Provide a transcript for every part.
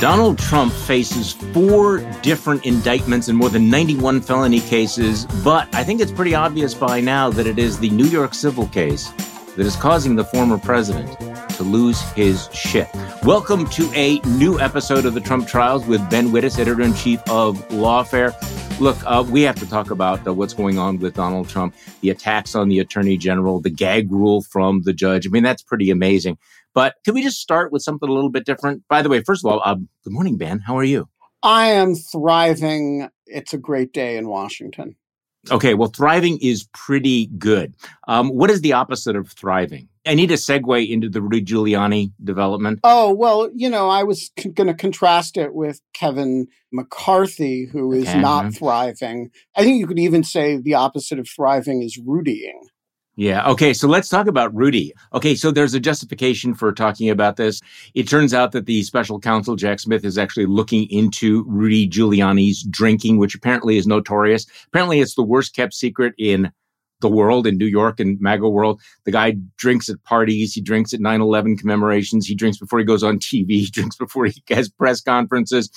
Donald Trump faces four different indictments and more than 91 felony cases, but I think it's pretty obvious by now that it is the New York civil case that is causing the former president to lose his shit. Welcome to a new episode of the Trump Trials with Ben Wittes, editor in chief of Lawfare. Look, uh, we have to talk about uh, what's going on with Donald Trump, the attacks on the attorney general, the gag rule from the judge. I mean, that's pretty amazing. But can we just start with something a little bit different? By the way, first of all, uh, good morning, Ben. How are you? I am thriving. It's a great day in Washington. Okay, well, thriving is pretty good. Um, what is the opposite of thriving? I need a segue into the Rudy Giuliani development. Oh, well, you know, I was c- going to contrast it with Kevin McCarthy, who is Okay. not thriving. I think you could even say the opposite of thriving is Rudying. Yeah. Okay. So let's talk about Rudy. Okay. So there's a justification for talking about this. It turns out that the special counsel, Jack Smith, is actually looking into Rudy Giuliani's drinking, which apparently is notorious. Apparently, it's the worst kept secret in the world, in New York and MAGA world. The guy drinks at parties. He drinks at 9 11 commemorations. He drinks before he goes on TV. He drinks before he has press conferences.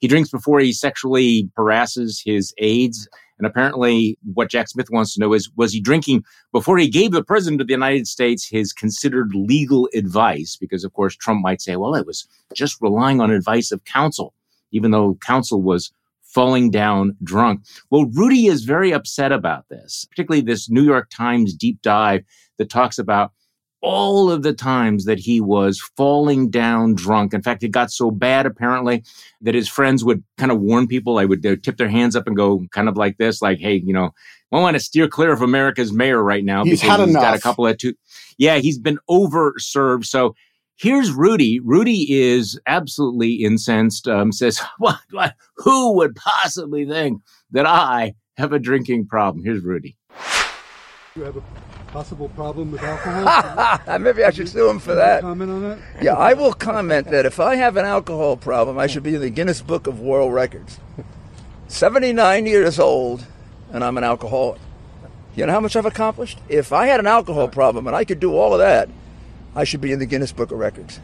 He drinks before he sexually harasses his aides. And apparently, what Jack Smith wants to know is was he drinking before he gave the president of the United States his considered legal advice? Because, of course, Trump might say, well, it was just relying on advice of counsel, even though counsel was falling down drunk. Well, Rudy is very upset about this, particularly this New York Times deep dive that talks about all of the times that he was falling down drunk. In fact, it got so bad apparently that his friends would kind of warn people. I would tip their hands up and go kind of like this, like, "Hey, you know, I want to steer clear of America's mayor right now He's because he's got a couple of two. Yeah, he's been overserved. So." Here's Rudy. Rudy is absolutely incensed. Um, says, "What? What? Who would possibly think that I have a drinking problem?" Here's Rudy. You have a possible problem with alcohol? Maybe I should sue him for that. Comment on that? Yeah, I will comment that if I have an alcohol problem, I should be in the Guinness Book of World Records. 79 years old, and I'm an alcoholic. You know how much I've accomplished? If I had an alcohol problem and I could do all of that, I should be in the Guinness Book of Records.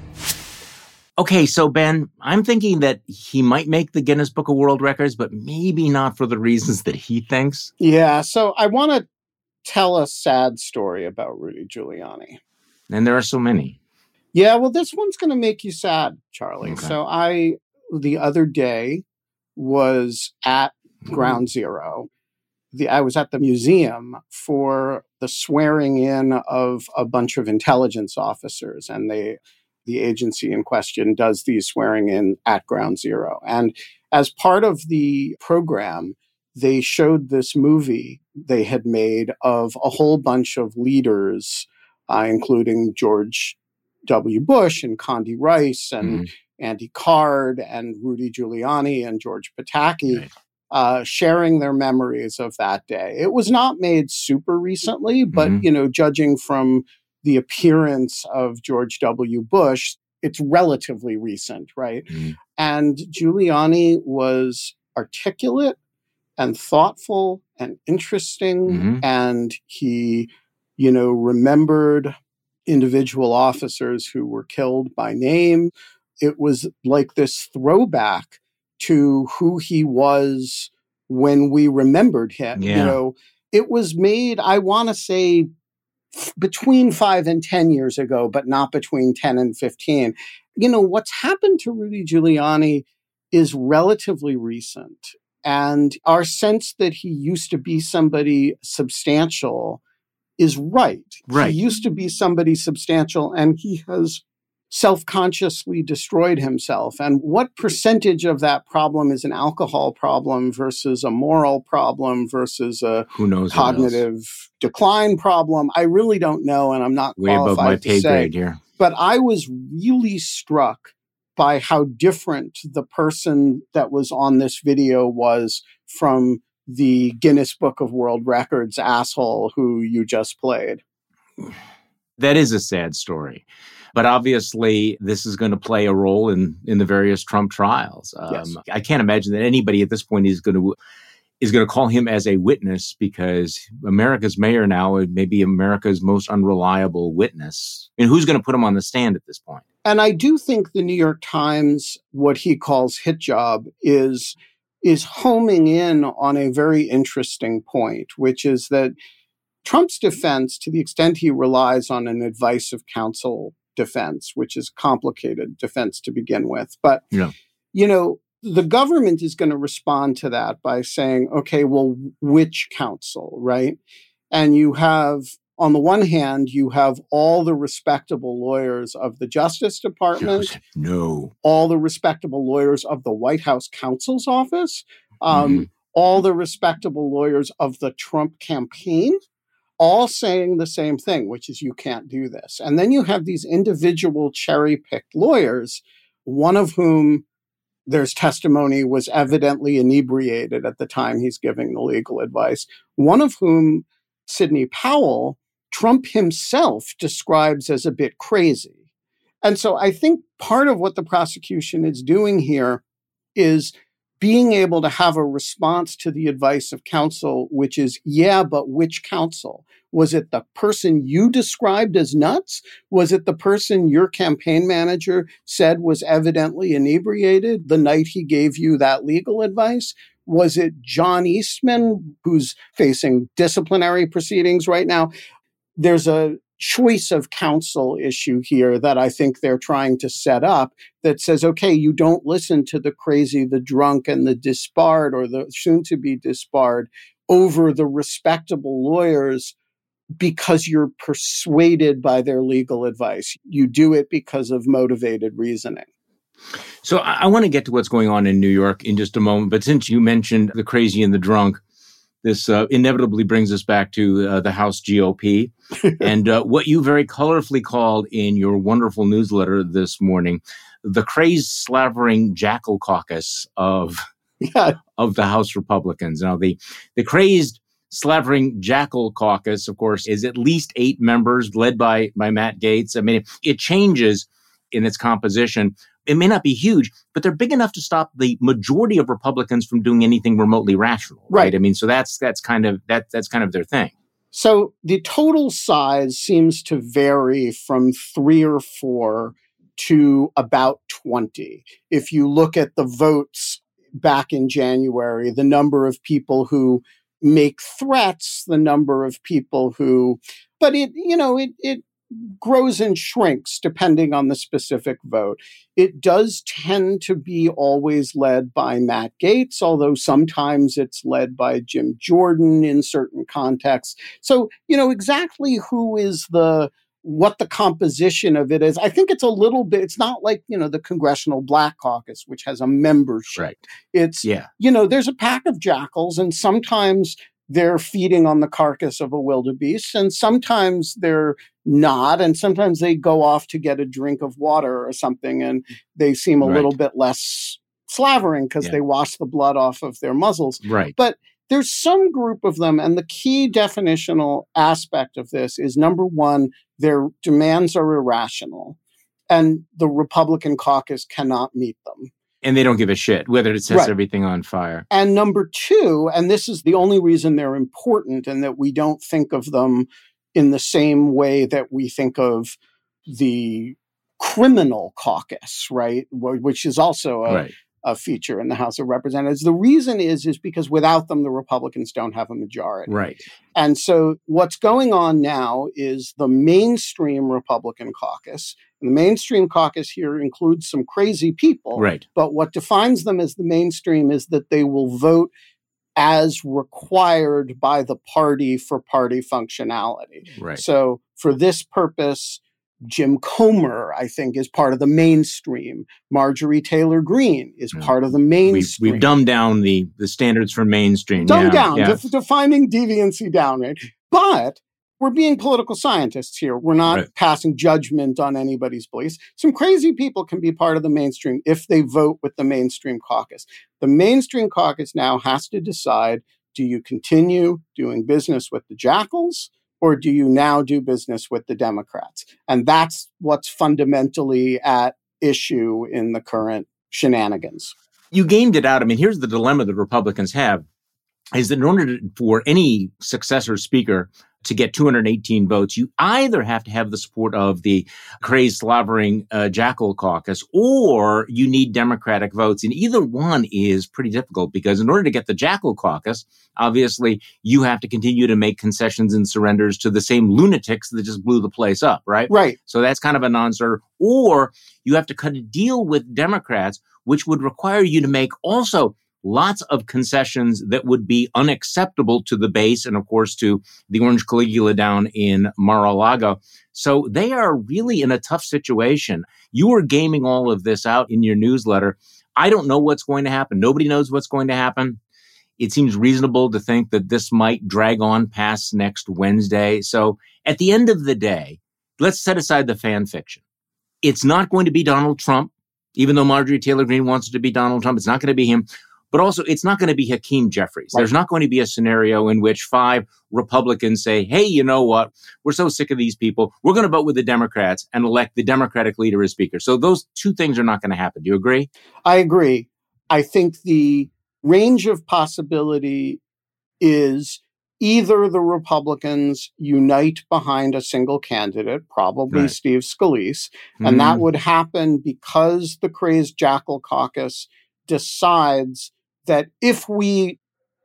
Okay, so Ben, I'm thinking that he might make the Guinness Book of World Records, but maybe not for the reasons that he thinks. Yeah. So I want to tell a sad story about Rudy Giuliani. And there are so many. Yeah. Well, this one's going to make you sad, Charlie. Okay. So I, the other day, was at mm-hmm. Ground Zero. The, I was at the museum for the swearing in of a bunch of intelligence officers, and they, the agency in question does these swearing in at Ground Zero. And as part of the program, they showed this movie they had made of a whole bunch of leaders, uh, including George W. Bush and Condi Rice and Mhm. Andy Card and Rudy Giuliani and George Pataki Right. uh, sharing their memories of that day. It was not made super recently, but Mhm. you know, judging from the appearance of George W. Bush, it's relatively recent, right? Mhm. And Giuliani was articulate and thoughtful and interesting, Mhm. and he, you know, remembered individual officers who were killed by name. It was like this throwback to who he was when we remembered him. You know, it was made, I want to say, f- between five and 10 years ago, but not between 10 and 15. You know, what's happened to Rudy Giuliani is relatively recent. And our sense that he used to be somebody substantial is right. Right. He used to be somebody substantial and he has self consciously destroyed himself. And what percentage of that problem is an alcohol problem versus a moral problem versus a Who knows? cognitive decline problem? I really don't know. And I'm not Way above qualified my to pay say grade here. but I was really struck by how different the person that was on this video was from the Guinness Book of World Records asshole who you just played. That is a sad story. But obviously, this is going to play a role in, in the various Trump trials. Um, Yes. I can't imagine that anybody at this point is going to is going to call him as a witness because America's mayor now may be America's most unreliable witness. And who's going to put him on the stand at this point? And I do think the New York Times, what he calls hit job, is is homing in on a very interesting point, which is that Trump's defense, to the extent he relies on an advice of counsel defense, which is complicated defense to begin with, but yeah. you know, the government is going to respond to that by saying, okay, well, which counsel, right? And you have on the one hand, you have all the respectable lawyers of the Justice Department. No. All the respectable lawyers of the White House counsel's office. Um, mm. All the respectable lawyers of the Trump campaign. All saying the same thing, which is you can't do this. And then you have these individual cherry picked lawyers, one of whom there's testimony was evidently inebriated at the time he's giving the legal advice, one of whom Sidney Powell Trump himself describes as a bit crazy. And so I think part of what the prosecution is doing here is being able to have a response to the advice of counsel, which is, yeah, but which counsel? Was it the person you described as nuts? Was it the person your campaign manager said was evidently inebriated the night he gave you that legal advice? Was it John Eastman, who's facing disciplinary proceedings right now? There's a choice of counsel issue here that I think they're trying to set up that says, okay, you don't listen to the crazy, the drunk, and the disbarred or the soon to be disbarred over the respectable lawyers because you're persuaded by their legal advice. You do it because of motivated reasoning. So I, I want to get to what's going on in New York in just a moment. But since you mentioned the crazy and the drunk, this uh, inevitably brings us back to uh, the House GOP and uh, what you very colorfully called in your wonderful newsletter this morning the crazed slavering jackal caucus of yeah. of the House Republicans. Now the the crazed slavering jackal caucus, of course, is at least eight members, led by by Matt Gaetz. I mean, it changes in its composition it may not be huge, but they're big enough to stop the majority of Republicans from doing anything remotely rational. Right. right. I mean, so that's that's kind of that that's kind of their thing. So the total size seems to vary from three or four to about 20. If you look at the votes back in January, the number of people who make threats, the number of people who, but it, you know, it, it grows and shrinks depending on the specific vote. It does tend to be always led by Matt Gaetz, although sometimes it's led by Jim Jordan in certain contexts. So, you know, exactly who is the what the composition of it is. I think it's a little bit, it's not like, you know, the Congressional Black Caucus, which has a membership. Right. It's, yeah. you know, there's a pack of jackals, and sometimes they're feeding on the carcass of a wildebeest, and sometimes they're not, and sometimes they go off to get a drink of water or something, and mm. they seem a right. little bit less slavering because yeah. they wash the blood off of their muzzles. Right. But there's some group of them, and the key definitional aspect of this is number one, their demands are irrational, and the Republican caucus cannot meet them and they don't give a shit whether it sets right. everything on fire. And number two, and this is the only reason they're important and that we don't think of them in the same way that we think of the criminal caucus, right? Which is also a, right a feature in the House of Representatives. The reason is is because without them, the Republicans don't have a majority. Right. And so what's going on now is the mainstream Republican caucus. The mainstream caucus here includes some crazy people. Right. But what defines them as the mainstream is that they will vote as required by the party for party functionality. Right. So for this purpose, Jim Comer, I think, is part of the mainstream. Marjorie Taylor Greene is part of the mainstream. We've, we've, dumbed down the, the standards for mainstream. Dumbed yeah, down, yeah. defining deviancy down, right? But we're being political scientists here. We're not right. passing judgment on anybody's beliefs. Some crazy people can be part of the mainstream if they vote with the mainstream caucus. The mainstream caucus now has to decide do you continue doing business with the jackals? or do you now do business with the Democrats? And that's what's fundamentally at issue in the current shenanigans. You gamed it out. I mean, here's the dilemma that Republicans have is that in order to, for any successor speaker to get 218 votes, you either have to have the support of the crazed slavering uh, Jackal caucus or you need Democratic votes. And either one is pretty difficult because in order to get the Jackal caucus, obviously you have to continue to make concessions and surrenders to the same lunatics that just blew the place up, right? Right. So that's kind of a non-starter. Or you have to cut a deal with Democrats, which would require you to make also lots of concessions that would be unacceptable to the base and, of course, to the Orange Caligula down in Mar-a-Lago. So they are really in a tough situation. You are gaming all of this out in your newsletter. I don't know what's going to happen. Nobody knows what's going to happen. It seems reasonable to think that this might drag on past next Wednesday. So at the end of the day, let's set aside the fan fiction. It's not going to be Donald Trump, even though Marjorie Taylor Greene wants it to be Donald Trump. It's not going to be him. But also, it's not going to be Hakeem Jeffries. Right. There's not going to be a scenario in which five Republicans say, hey, you know what? We're so sick of these people. We're going to vote with the Democrats and elect the Democratic leader as speaker. So those two things are not going to happen. Do you agree? I agree. I think the range of possibility is either the Republicans unite behind a single candidate, probably right. Steve Scalise, mm. and that hmm. would happen because the crazed Jackal caucus decides that if we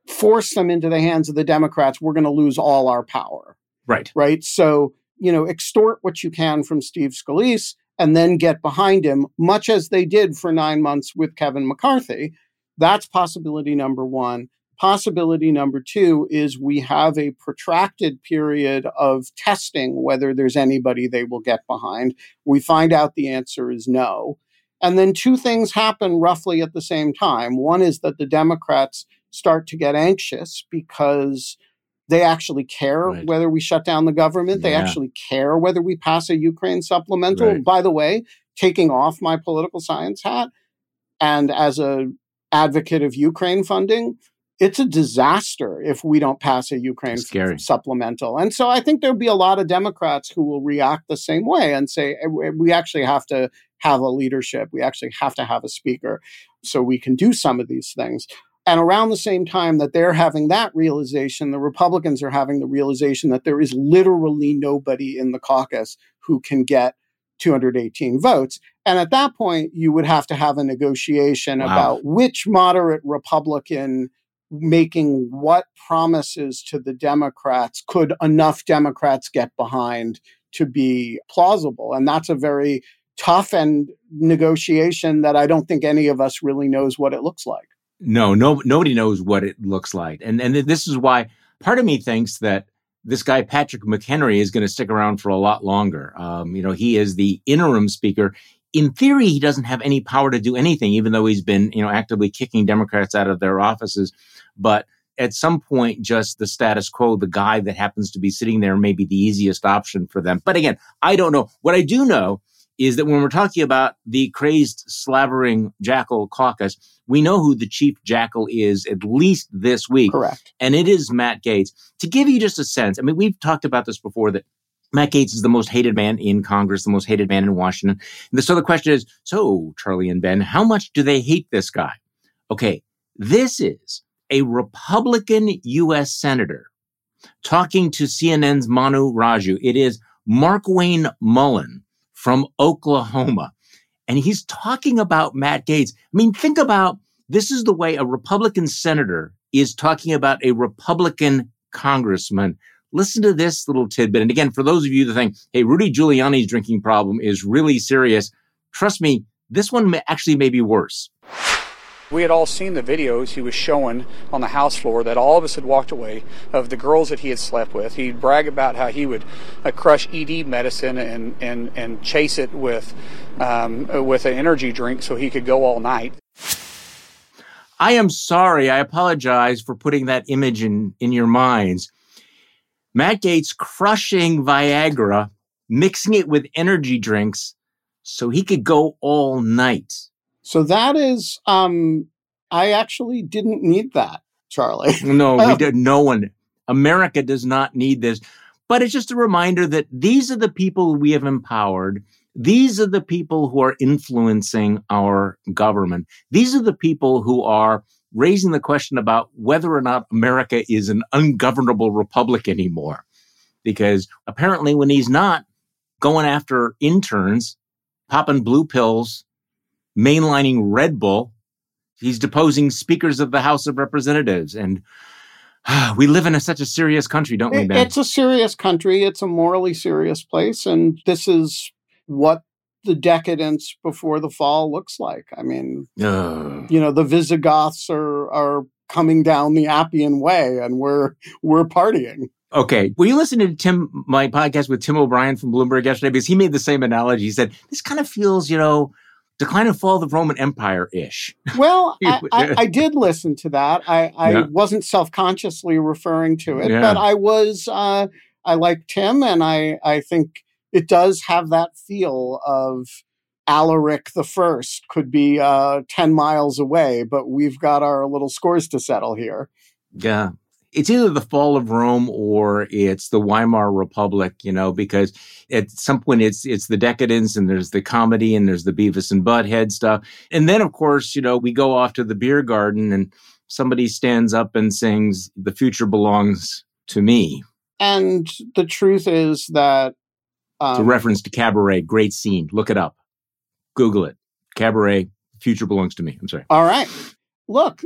force them into the hands of the Democrats, we're going to lose all our power. Right. Right. So, you know, extort what you can from Steve Scalise and then get behind him, much as they did for nine months with Kevin McCarthy. That's possibility number one. Possibility number two is we have a protracted period of testing whether there's anybody they will get behind. We find out the answer is no. And then two things happen roughly at the same time. One is that the Democrats start to get anxious because they actually care right. whether we shut down the government. Yeah. They actually care whether we pass a Ukraine supplemental. Right. By the way, taking off my political science hat and as a advocate of Ukraine funding, it's a disaster if we don't pass a Ukraine f- supplemental. And so I think there'll be a lot of Democrats who will react the same way and say eh, we actually have to have a leadership. We actually have to have a speaker so we can do some of these things. And around the same time that they're having that realization, the Republicans are having the realization that there is literally nobody in the caucus who can get 218 votes. And at that point, you would have to have a negotiation wow. about which moderate Republican making what promises to the Democrats could enough Democrats get behind to be plausible. And that's a very tough and negotiation that I don't think any of us really knows what it looks like. No, no, nobody knows what it looks like, and and this is why part of me thinks that this guy Patrick McHenry is going to stick around for a lot longer. Um, you know, he is the interim speaker. In theory, he doesn't have any power to do anything, even though he's been you know actively kicking Democrats out of their offices. But at some point, just the status quo, the guy that happens to be sitting there may be the easiest option for them. But again, I don't know. What I do know is that when we're talking about the crazed slavering jackal caucus, we know who the chief jackal is at least this week. Correct. And it is Matt Gaetz. To give you just a sense, I mean, we've talked about this before that Matt Gaetz is the most hated man in Congress, the most hated man in Washington. And so the question is, so Charlie and Ben, how much do they hate this guy? Okay. This is a Republican U.S. Senator talking to CNN's Manu Raju. It is Mark Wayne Mullin from Oklahoma. And he's talking about Matt Gaetz. I mean, think about this is the way a Republican senator is talking about a Republican congressman. Listen to this little tidbit. And again, for those of you that think, hey, Rudy Giuliani's drinking problem is really serious, trust me, this one actually may be worse. We had all seen the videos he was showing on the house floor that all of us had walked away of the girls that he had slept with. He'd brag about how he would uh, crush ED medicine and, and, and chase it with, um, with an energy drink so he could go all night. I am sorry. I apologize for putting that image in, in your minds. Matt Gaetz crushing Viagra, mixing it with energy drinks so he could go all night. So that is, um, I actually didn't need that, Charlie. no, we did. No one. America does not need this. But it's just a reminder that these are the people we have empowered. These are the people who are influencing our government. These are the people who are raising the question about whether or not America is an ungovernable republic anymore. because apparently when he's not going after interns, popping blue pills, mainlining Red Bull, he's deposing speakers of the House of Representatives. And uh, we live in a, such a serious country, don't we, Ben? It's a serious country. It's a morally serious place. And this is what the decadence before the fall looks like. I mean, Ugh. you know, the Visigoths are, are coming down the Appian Way and we're, we're partying. Okay. Were you listening to Tim, my podcast with Tim O'Brien from Bloomberg yesterday? Because he made the same analogy. He said, this kind of feels, you know, decline and fall of the Roman Empire ish. Well, I, I, I did listen to that. I, I Yeah. wasn't self consciously referring to it, Yeah. but I was. Uh, I like Tim, and I I think it does have that feel of Alaric the First could be uh, ten miles away, but we've got our little scores to settle here. Yeah. It's either the fall of Rome or it's the Weimar Republic, you know, because at some point it's it's the decadence and there's the comedy and there's the Beavis and Butthead stuff. And then of course, you know, we go off to the beer garden and somebody stands up and sings The Future Belongs to Me. And the truth is that It's a um, reference to Cabaret. Great scene. Look it up. Google it. Cabaret, Future Belongs to Me. I'm sorry. All right. Look,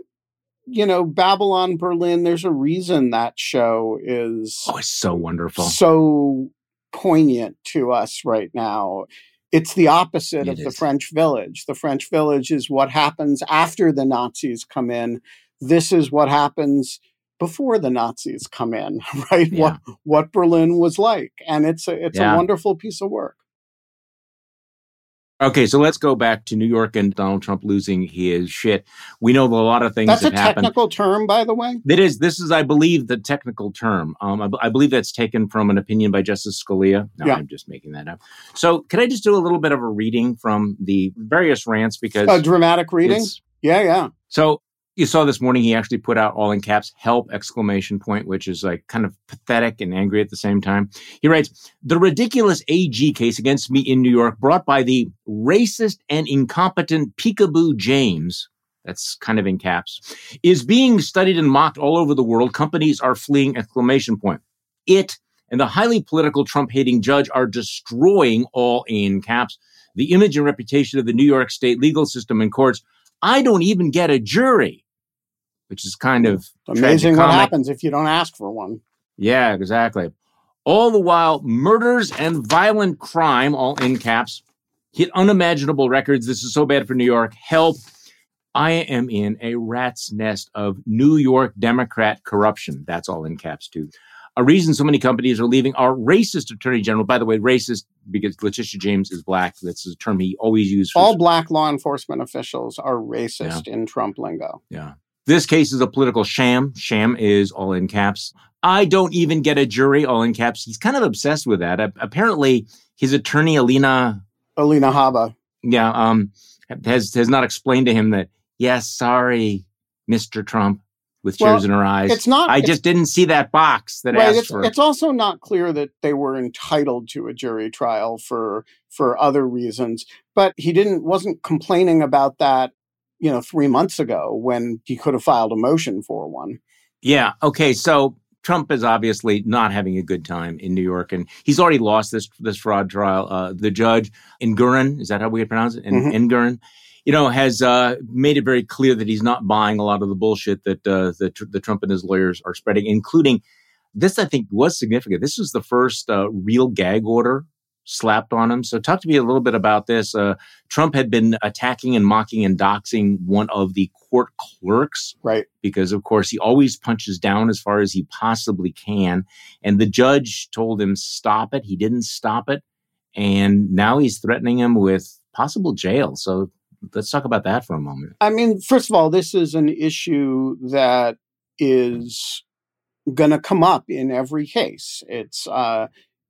you know, Babylon Berlin, there's a reason that show is Oh, it's so wonderful. so poignant to us right now. It's the opposite It of the. French village. The French village is what happens after the Nazis come in. This is what happens before the Nazis come in, right? Yeah. What what Berlin was like. And it's a it's Yeah. a wonderful piece of work. Okay, so let's go back to New York and Donald Trump losing his shit. We know a lot of things That's a happened. technical term, by the way. That is, this is, I believe, the technical term. Um, I, b- I believe that's taken from an opinion by Justice Scalia. No, Yeah. I'm just making that up. So, can I just do a little bit of a reading from the various rants because A dramatic reading. Yeah, yeah. So you saw this morning he actually put out all in caps help! exclamation point which is like kind of pathetic and angry at the same time. He writes the ridiculous ag case against me in new york brought by the racist and incompetent peekaboo james that's kind of in caps is being studied and mocked all over the world. Companies are fleeing! exclamation point. It and the highly political trump hating judge are destroying all in caps. The image and reputation of the new york state legal system and courts. I don't even get a jury, which is kind of Amazing what happens if you don't ask for one. Yeah, exactly. All the while, murders and violent crime, all in caps, hit unimaginable records. This is so bad for New York. Help. I am in a rat's nest of New York Democrat corruption. That's all in caps, too. A reason so many companies are leaving our racist attorney general. By the way, racist because Letitia James is black. That's a term he always used. For All black law enforcement officials are racist in Trump lingo. Yeah. This case is a political sham. Sham is all in caps. I don't even get a jury, all in caps. He's kind of obsessed with that. Apparently, his attorney, Alina, Alina Habba. yeah, um, has has not explained to him that, yes, sorry, Mr. Trump, with Well, tears in her eyes. It's not. I it's- just didn't see that box that right. asked It's, for. it's also not clear that they were entitled to a jury trial for for other reasons. But he didn't wasn't complaining about that. You know, three months ago when he could have filed a motion for one. Yeah. Okay. So Trump is obviously not having a good time in New York, and he's already lost this this fraud trial. Uh, the judge Engoron, is that how we pronounce it? Mhm. Engoron, you know, has uh, made it very clear that he's not buying a lot of the bullshit that uh, the, the Trump and his lawyers are spreading, including this. I think was significant. This was the first uh, real gag order slapped on him. So talk to me a little bit about this. Uh, Trump had been attacking and mocking and doxing one of the court clerks Right. because of course he always punches down as far as he possibly can and the judge told him stop it he didn't stop it and now he's threatening him with possible jail so let's talk about that for a moment I mean, first of all, this is an issue that is going to come up in every case. It's uh,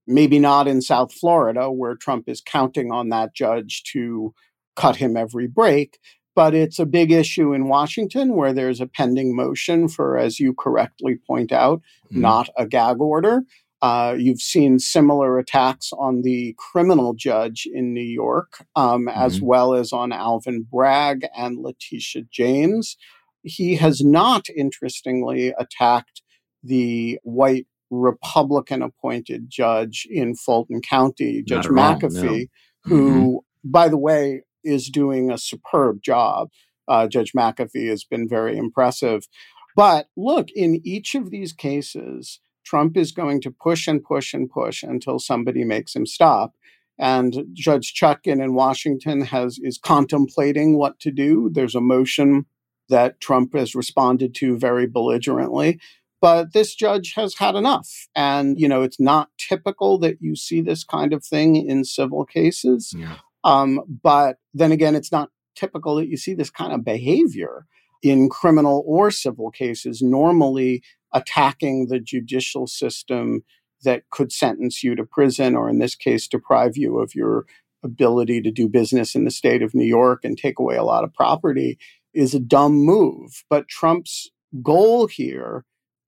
maybe not in South Florida, where Trump is counting on that judge to cut him every break, but it's a big issue in Washington, where there's a pending motion for, as you correctly point out, Mhm. not a gag order. Uh, you've seen similar attacks on the criminal judge in New York, um, as Mhm. well as on Alvin Bragg and Letitia James. He has not, interestingly, attacked the white Republican appointed judge in Fulton County, Judge Not at all, McAfee, no. who, by the way, is doing a superb job. Uh, judge McAfee has been very impressive. But look, in each of these cases, Trump is going to push and push and push until somebody makes him stop. And Judge Chutkan in Washington has is contemplating what to do. There's a motion that Trump has responded to very belligerently. But this judge has had enough. And, you know, it's not typical that you see this kind of thing in civil cases. Yeah. Um, but then again, it's not typical that you see this kind of behavior in criminal or civil cases, normally attacking the judicial system that could sentence you to prison, or in this case, deprive you of your ability to do business in the state of New York and take away a lot of property, is a dumb move. But Trump's goal here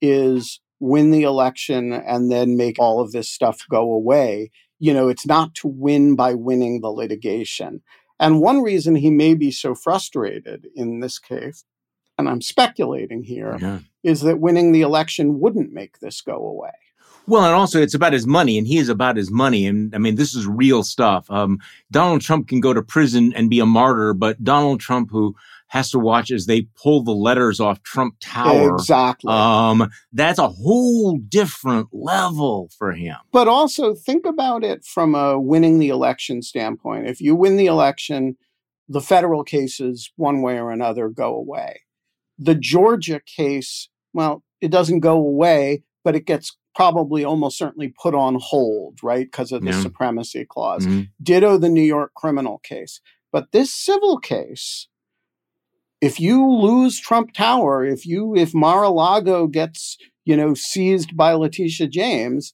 is win the election and then make all of this stuff go away. You know, it's not to win by winning the litigation. And one reason he may be so frustrated in this case, and I'm speculating here, Yeah. is that winning the election wouldn't make this go away. Well, and also it's about his money, and he is about his money. And I mean, this is real stuff. Um, Donald Trump can go to prison and be a martyr, but Donald Trump, who has to watch as they pull the letters off Trump Tower, Exactly. um, that's a whole different level for him. But also think about it from a winning the election standpoint. If you win the election, the federal cases, one way or another, go away. The Georgia case, well, it doesn't go away, but it gets probably almost certainly put on hold, right? Because of the Yeah. supremacy clause. Mhm. Ditto the New York criminal case. But this civil case, if you lose Trump Tower, if you if Mar-a-Lago gets, you know, seized by Letitia James,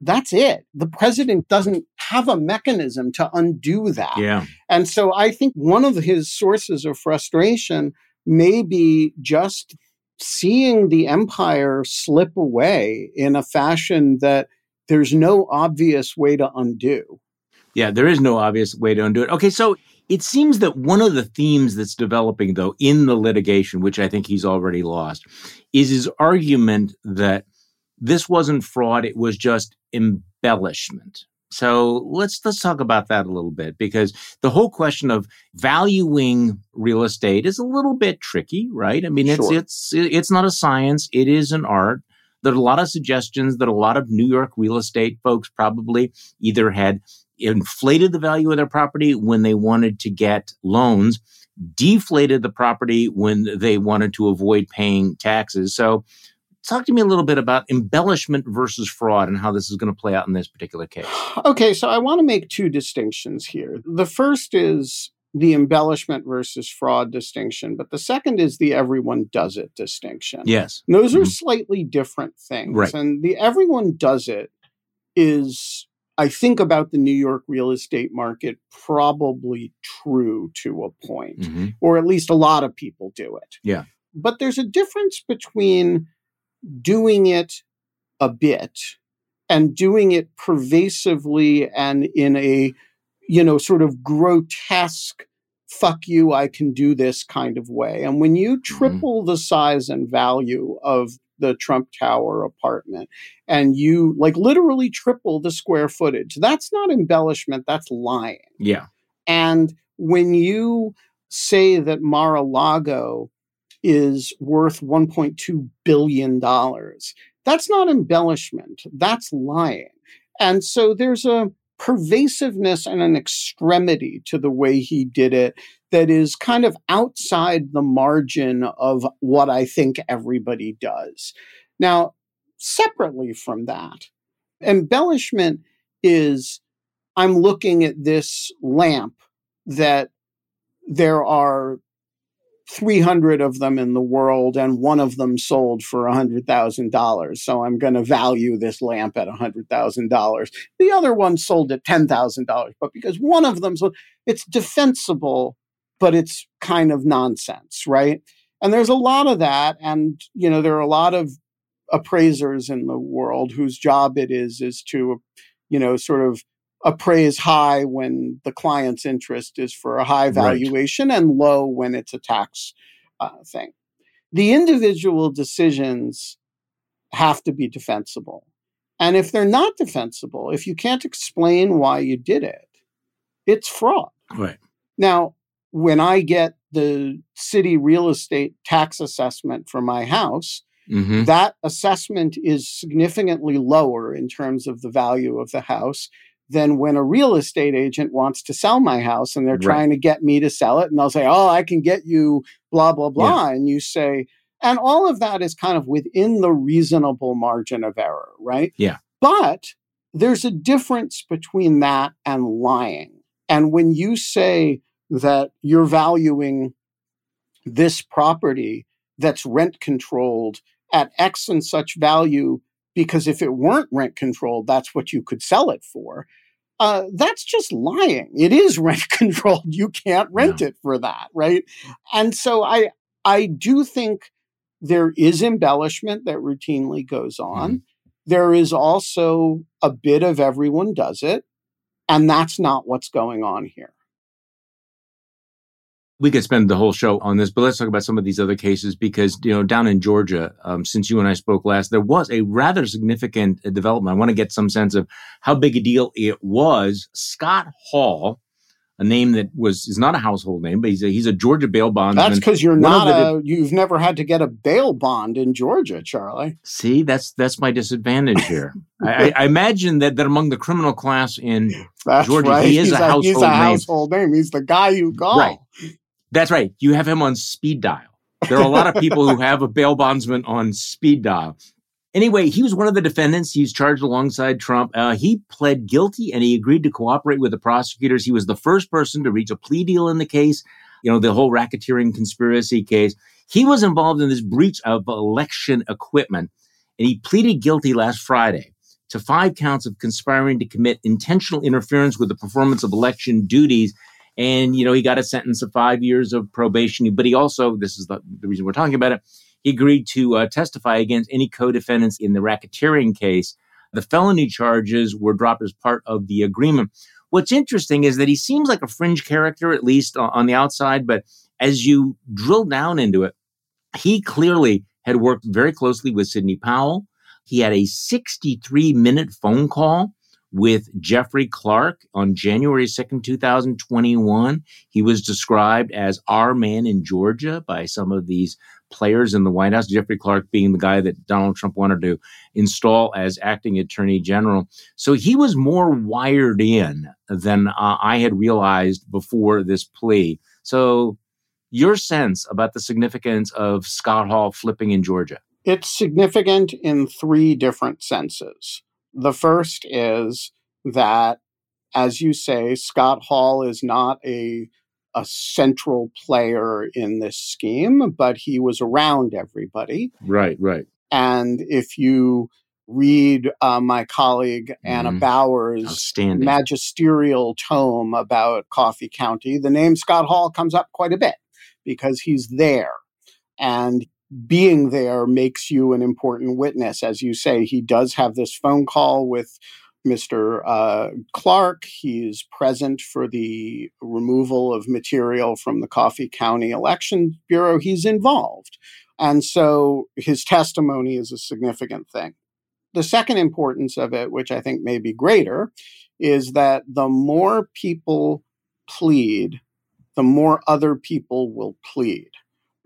that's it. The president doesn't have a mechanism to undo that. Yeah. And so I think one of his sources of frustration may be just seeing the empire slip away in a fashion that there's no obvious way to undo. Yeah, there is no obvious way to undo it. Okay, so it seems that one of the themes that's developing, though, in the litigation, which I think he's already lost, is his argument that this wasn't fraud; it was just embellishment. So let's let's talk about that a little bit because the whole question of valuing real estate is a little bit tricky, right? I mean, it's it's it's not a science; it is an art. There are a lot of suggestions that a lot of New York real estate folks probably either had inflated the value of their property when they wanted to get loans, deflated the property when they wanted to avoid paying taxes. So, talk to me a little bit about embellishment versus fraud and how this is going to play out in this particular case. Okay, so I want to make two distinctions here. The first is the embellishment versus fraud distinction, but the second is the everyone does it distinction. Yes. And Those are Mhm. slightly different things. Right. And the everyone does it is, I think, about the New York real estate market, probably true to a point, Mhm. or at least a lot of people do it. Yeah. But there's a difference between doing it a bit and doing it pervasively and in a, you know, sort of grotesque, fuck you, I can do this kind of way. And when you triple the size and value of the Trump Tower apartment and you like literally triple the square footage, that's not embellishment, that's lying. Yeah. And when you say that Mar a Lago is worth $1.2 billion, that's not embellishment, that's lying. And so there's a pervasiveness and an extremity to the way he did it that is kind of outside the margin of what I think everybody does. Now, separately from that, embellishment is I'm looking at this lamp that there are 300 of them in the world and one of them sold for $100,000. So I'm going to value this lamp at $100,000. The other one sold at $10,000. But because one of them sold, it's defensible, but it's kind of nonsense, right? And there's a lot of that. And, you know, there are a lot of appraisers in the world whose job it is, is to, you know, sort of appraise high when the client's interest is for a high Right. valuation and low when it's a tax uh, thing. The individual decisions have to be defensible. And if they're not defensible, if you can't explain why you did it, it's fraud. Right. Now, when I get the city real estate tax assessment for my house, hmm that assessment is significantly lower in terms of the value of the house than when a real estate agent wants to sell my house and they're Right. trying to get me to sell it and they'll say, "Oh, I can get you blah blah blah." And you say, and all of that is kind of within the reasonable margin of error, right? Yeah. But there's a difference between that and lying. And when you say that you're valuing this property that's rent controlled at X and such value, because if it weren't rent controlled, that's what you could sell it for. Uh, that's just lying. It is rent controlled. You can't rent it for that, right? And so I I do think there is embellishment that routinely goes on. There is also a bit of everyone does it, and that's not what's going on here. We could spend the whole show on this, but let's talk about some of these other cases because, you know, down in Georgia, um, since you and I spoke last, there was a rather significant uh, development. I want to get some sense of how big a deal it was. Scott Hall, a name that was is not a household name, but he's a, he's a Georgia bail bond. That's because you're not a, you've never had to get a bail bond in Georgia, Charlie. See, that's that's my disadvantage here. I, I, imagine that that among the criminal class in That's Georgia, right. he is he's a he's household a name. household name. He's the guy you call. Right. That's right. You have him on speed dial. There are a lot of people who have a bail bondsman on speed dial. Anyway, he was one of the defendants. He's charged alongside Trump. Uh, he pled guilty and he agreed to cooperate with the prosecutors. He was the first person to reach a plea deal in the case. You know, the whole racketeering conspiracy case. He was involved in this breach of election equipment and he pleaded guilty last Friday to five counts of conspiring to commit intentional interference with the performance of election duties and you know he got a sentence of five years of probation. But he also this is the, the reason we're talking about it he agreed to uh, testify against any co-defendants in the racketeering case. The felony charges were dropped as part of the agreement. What's interesting is that he seems like a fringe character at least on, on the outside. But as you drill down into it he clearly had worked very closely with sidney powell. He had a 63 minute phone call with Jeffrey Clark on January 2nd, 2021. He was described as our man in Georgia by some of these players in the White House, Jeffrey Clark being the guy that Donald Trump wanted to install as acting attorney general. So he was more wired in than uh, I had realized before this plea. So your sense about the significance of Scott Hall flipping in Georgia? It's significant in three different senses. The first is that, as you say, Scott Hall is not a a central player in this scheme, but he was around everybody. Right, right. And if you read uh, my colleague Anna Mhm. Bower's magisterial tome about Coffee County, the name Scott Hall comes up quite a bit because he's there. And being there makes you an important witness. As you say, he does have this phone call with Mr. Uh, Clark. He's present for the removal of material from the Coffee County Election Bureau. He's involved. And so his testimony is a significant thing. The second importance of it, which I think may be greater, is that the more people plead, the more other people will plead.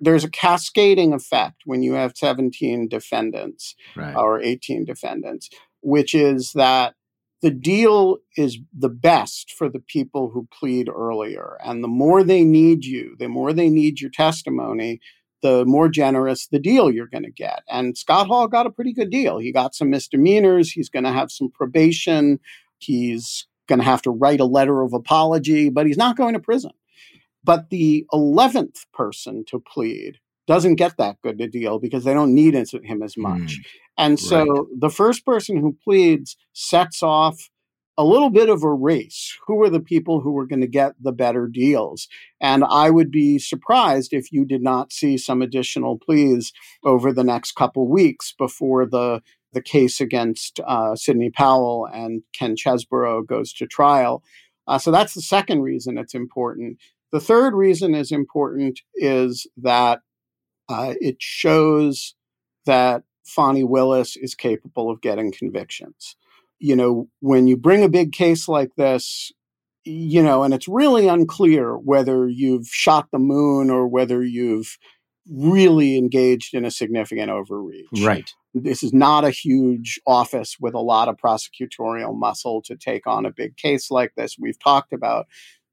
There's a cascading effect when you have 17 defendants Right. or 18 defendants, which is that the deal is the best for the people who plead earlier. And the more they need you, the more they need your testimony, the more generous the deal you're going to get. And Scott Hall got a pretty good deal. He got some misdemeanors, he's going to have some probation, he's going to have to write a letter of apology, but he's not going to prison. But the 11th person to plead doesn't get that good a deal because they don't need him as much. And so Right. the first person who pleads sets off a little bit of a race. Who are the people who are going to get the better deals? And I would be surprised if you did not see some additional pleas over the next couple weeks before the the case against uh, Sidney Powell and Ken Chesebro goes to trial. Uh, so that's the second reason it's important. The third reason is important is that uh, it shows that Fani Willis is capable of getting convictions. You know, when you bring a big case like this, you know, and it's really unclear whether you've shot the moon or whether you've really engaged in a significant overreach. Right. This is not a huge office with a lot of prosecutorial muscle to take on a big case like this. We've talked about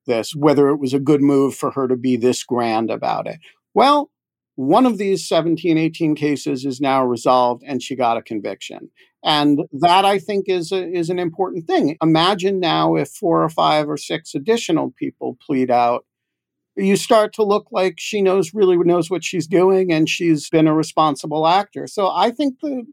this, whether it was a good move for her to be this grand about it. Well, one of these 17, 18 cases is now resolved and she got a conviction. And that I think is a, is an important thing. Imagine now if four or five or six additional people plead out, you start to look like she knows really knows what she's doing and she's been a responsible actor. So I think the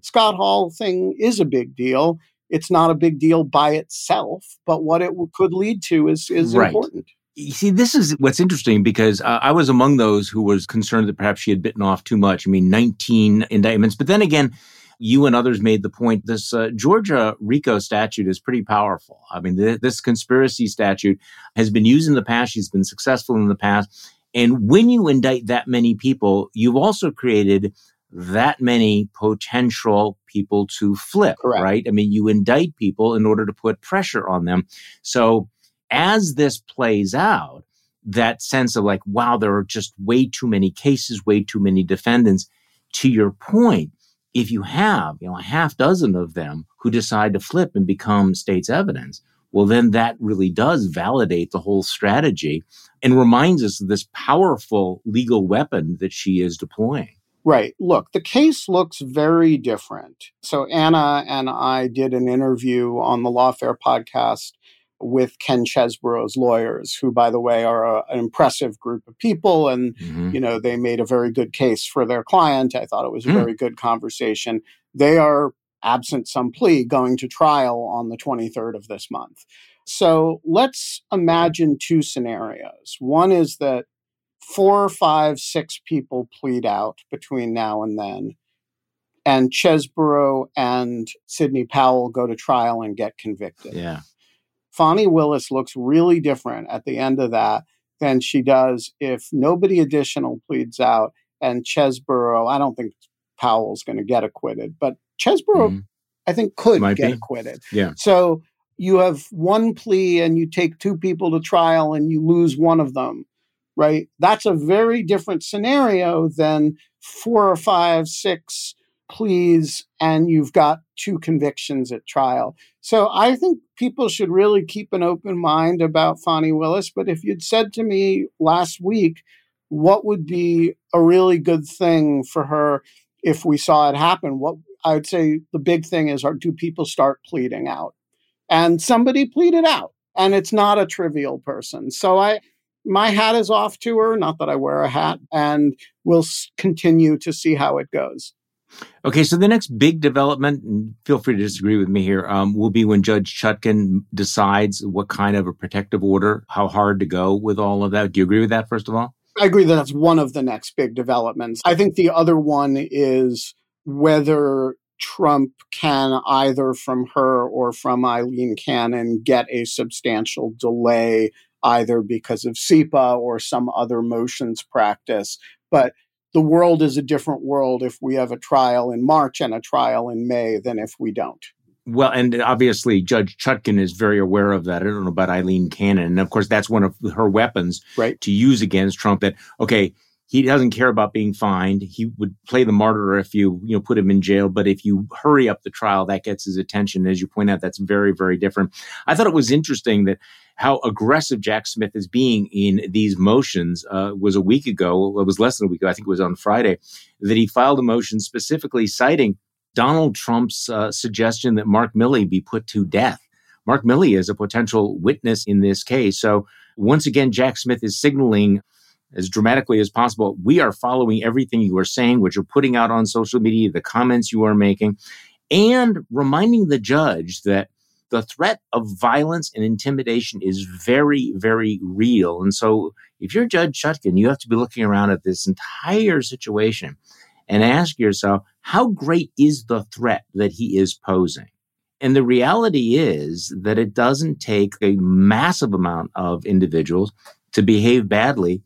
Scott Hall thing is a big deal. It's not a big deal by itself, but what it could lead to is is right. important you see, this is what's interesting because uh, I was among those who was concerned that perhaps she had bitten off too much. I mean, 19 indictments. But then again, you and others made the point this uh, Georgia RICO statute is pretty powerful. I mean, th- this conspiracy statute has been used in the past, she's been successful in the past. And when you indict that many people, you've also created that many potential people to flip, Correct. right? I mean, you indict people in order to put pressure on them. So as this plays out, that sense of like, wow, there are just way too many cases, way too many defendants. To your point, if you have, you know, a half dozen of them who decide to flip and become state's evidence, well, then that really does validate the whole strategy and reminds us of this powerful legal weapon that she is deploying. Right. Look, the case looks very different. So, Anna and I did an interview on the Lawfare podcast with Ken Chesebro's lawyers, who, by the way, are a, an impressive group of people. And, mm-hmm. you know, they made a very good case for their client. I thought it was a mm. very good conversation. They are, absent some plea, going to trial on the 23rd of this month. So let's imagine two scenarios. One is that four, five, six people plead out between now and then. And Chesebro and Sidney Powell go to trial and get convicted. Yeah. Fani Willis looks really different at the end of that than she does if nobody additional pleads out and Chesebro. I don't think Powell's going to get acquitted, but Chesebro, mm-hmm. I think, could Might get be. acquitted. Yeah. So you have one plea and you take two people to trial and you lose one of them, right? That's a very different scenario than four or five, six pleas and you've got two convictions at trial. So I think people should really keep an open mind about Fani Willis. But if you'd said to me last week, what would be a really good thing for her if we saw it happen? What I would say the big thing is are do people start pleading out? And somebody pleaded out. And it's not a trivial person. So I my hat is off to her, not that I wear a hat, and we'll continue to see how it goes. Okay, so the next big development, and feel free to disagree with me here, um, will be when Judge Chutkan decides what kind of a protective order, how hard to go with all of that. Do you agree with that, first of all? I agree that that's one of the next big developments. I think the other one is whether Trump can either from her or from Aileen Cannon get a substantial delay, either because of CIPA or some other motions practice. But the world is a different world if we have a trial in March and a trial in May than if we don't. Well, and obviously Judge Chutkan is very aware of that. I don't know about Aileen Cannon. And of course, that's one of her weapons right. to use against Trump that, okay, he doesn't care about being fined. He would play the martyr if you, you know, put him in jail. But if you hurry up the trial, that gets his attention. As you point out, that's very, very different. I thought it was interesting that how aggressive Jack Smith is being in these motions uh, was a week ago. It was less than a week ago. I think it was on Friday that he filed a motion specifically citing Donald Trump's uh, suggestion that Mark Milley be put to death. Mark Milley is a potential witness in this case. So once again, Jack Smith is signaling as dramatically as possible. We are following everything you are saying, what you're putting out on social media, the comments you are making, and reminding the judge that the threat of violence and intimidation is very, very real. And so if you're Judge Chutkan, you have to be looking around at this entire situation and ask yourself, how great is the threat that he is posing? And the reality is that it doesn't take a massive amount of individuals to behave badly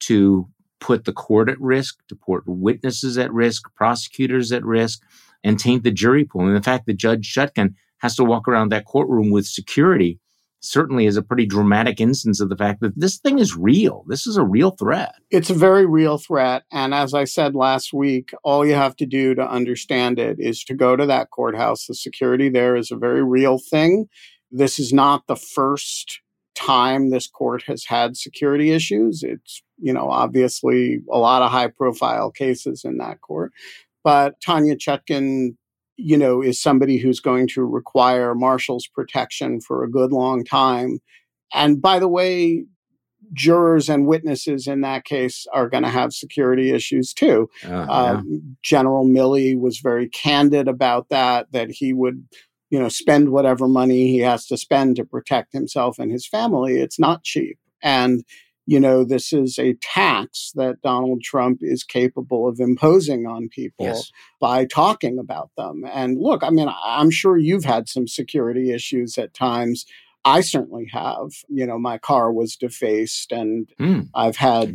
to put the court at risk, to put witnesses at risk, prosecutors at risk, and taint the jury pool. And the fact the Judge Chutkan has to walk around that courtroom with security certainly is a pretty dramatic instance of the fact that this thing is real. This is a real threat. It's a very real threat. And as I said last week, all you have to do to understand it is to go to that courthouse. The security there is a very real thing. This is not the first time this court has had security issues. It's, you know, obviously a lot of high profile cases in that court. But Tanya Chutkan you know, is somebody who's going to require marshal's protection for a good long time. And by the way, jurors and witnesses in that case are going to have security issues too. Uh, yeah. um, General Milley was very candid about that, that he would, you know, spend whatever money he has to spend to protect himself and his family. It's not cheap. And you know, this is a tax that Donald Trump is capable of imposing on people yes. by talking about them. And look, I mean, I'm sure you've had some security issues at times. I certainly have. You know, my car was defaced, and mm, I've had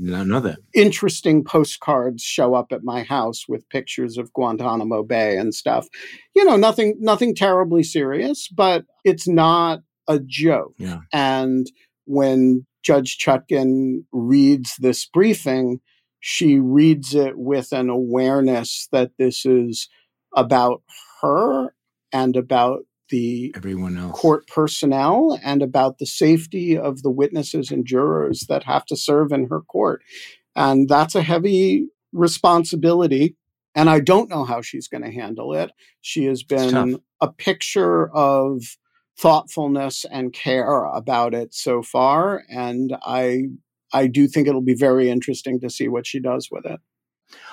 interesting postcards show up at my house with pictures of Guantanamo Bay and stuff. You know, nothing, nothing terribly serious, but it's not a joke. Yeah. And when Judge Chutkan reads this briefing, she reads it with an awareness that this is about her and about the everyone else. court personnel and about the safety of the witnesses and jurors that have to serve in her court. And that's a heavy responsibility and i don't know how she's going to handle it. She has been a picture of thoughtfulness and care about it so far. And I, I do think it'll be very interesting to see what she does with it.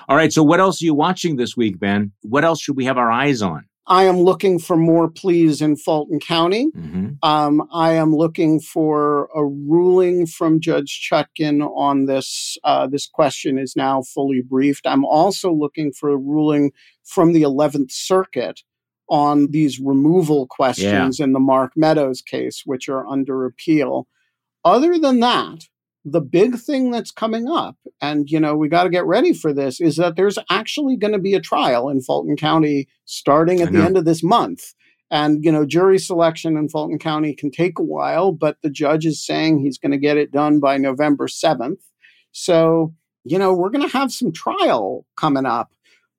All right. So, what else are you watching this week, Ben? What else should we have our eyes on? I am looking for more pleas in Fulton County. Mm-hmm. Um, I am looking for a ruling from Judge Chutkan on this. Uh, this question is now fully briefed. I'm also looking for a ruling from the 11th Circuit on these removal questions yeah. in the Mark Meadows case, which are under appeal. Other than that, the big thing that's coming up, and you know, we got to get ready for this, is that there's actually going to be a trial in Fulton County starting at the end of this month. And, you know, jury selection in Fulton County can take a while, but the judge is saying he's going to get it done by November 7th. So, you know, we're going to have some trial coming up.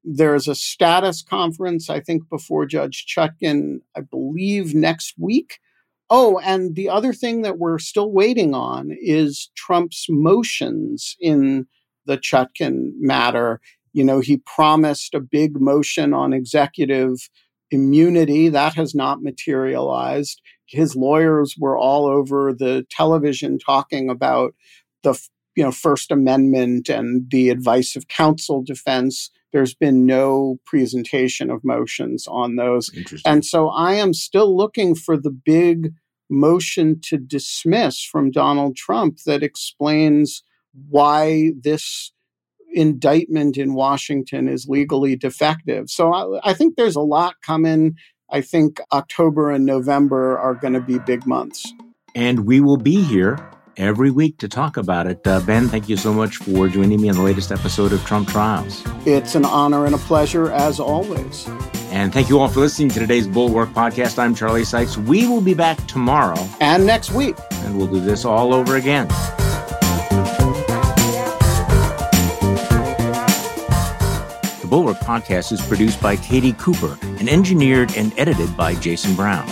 There's a status conference, I think, before Judge Chutkan, I believe next week. Oh, and the other thing that we're still waiting on is Trump's motions in the Chutkan matter. You know, he promised a big motion on executive immunity. That has not materialized. His lawyers were all over the television talking about the you know First Amendment and the advice of counsel defense there's been no presentation of motions on those. And so I am still looking for the big motion to dismiss from Donald Trump that explains why this indictment in Washington is legally defective. So I, I think there's a lot coming. I think October and November are going to be big months. And we will be here every week to talk about it. Uh, ben, thank you so much for joining me on the latest episode of Trump Trials. It's an honor and a pleasure, as always. And thank you all for listening to today's Bulwark podcast. I'm Charlie Sykes. We will be back tomorrow and next week, and we'll do this all over again. The Bulwark podcast is produced by Katie Cooper and engineered and edited by Jason Brown.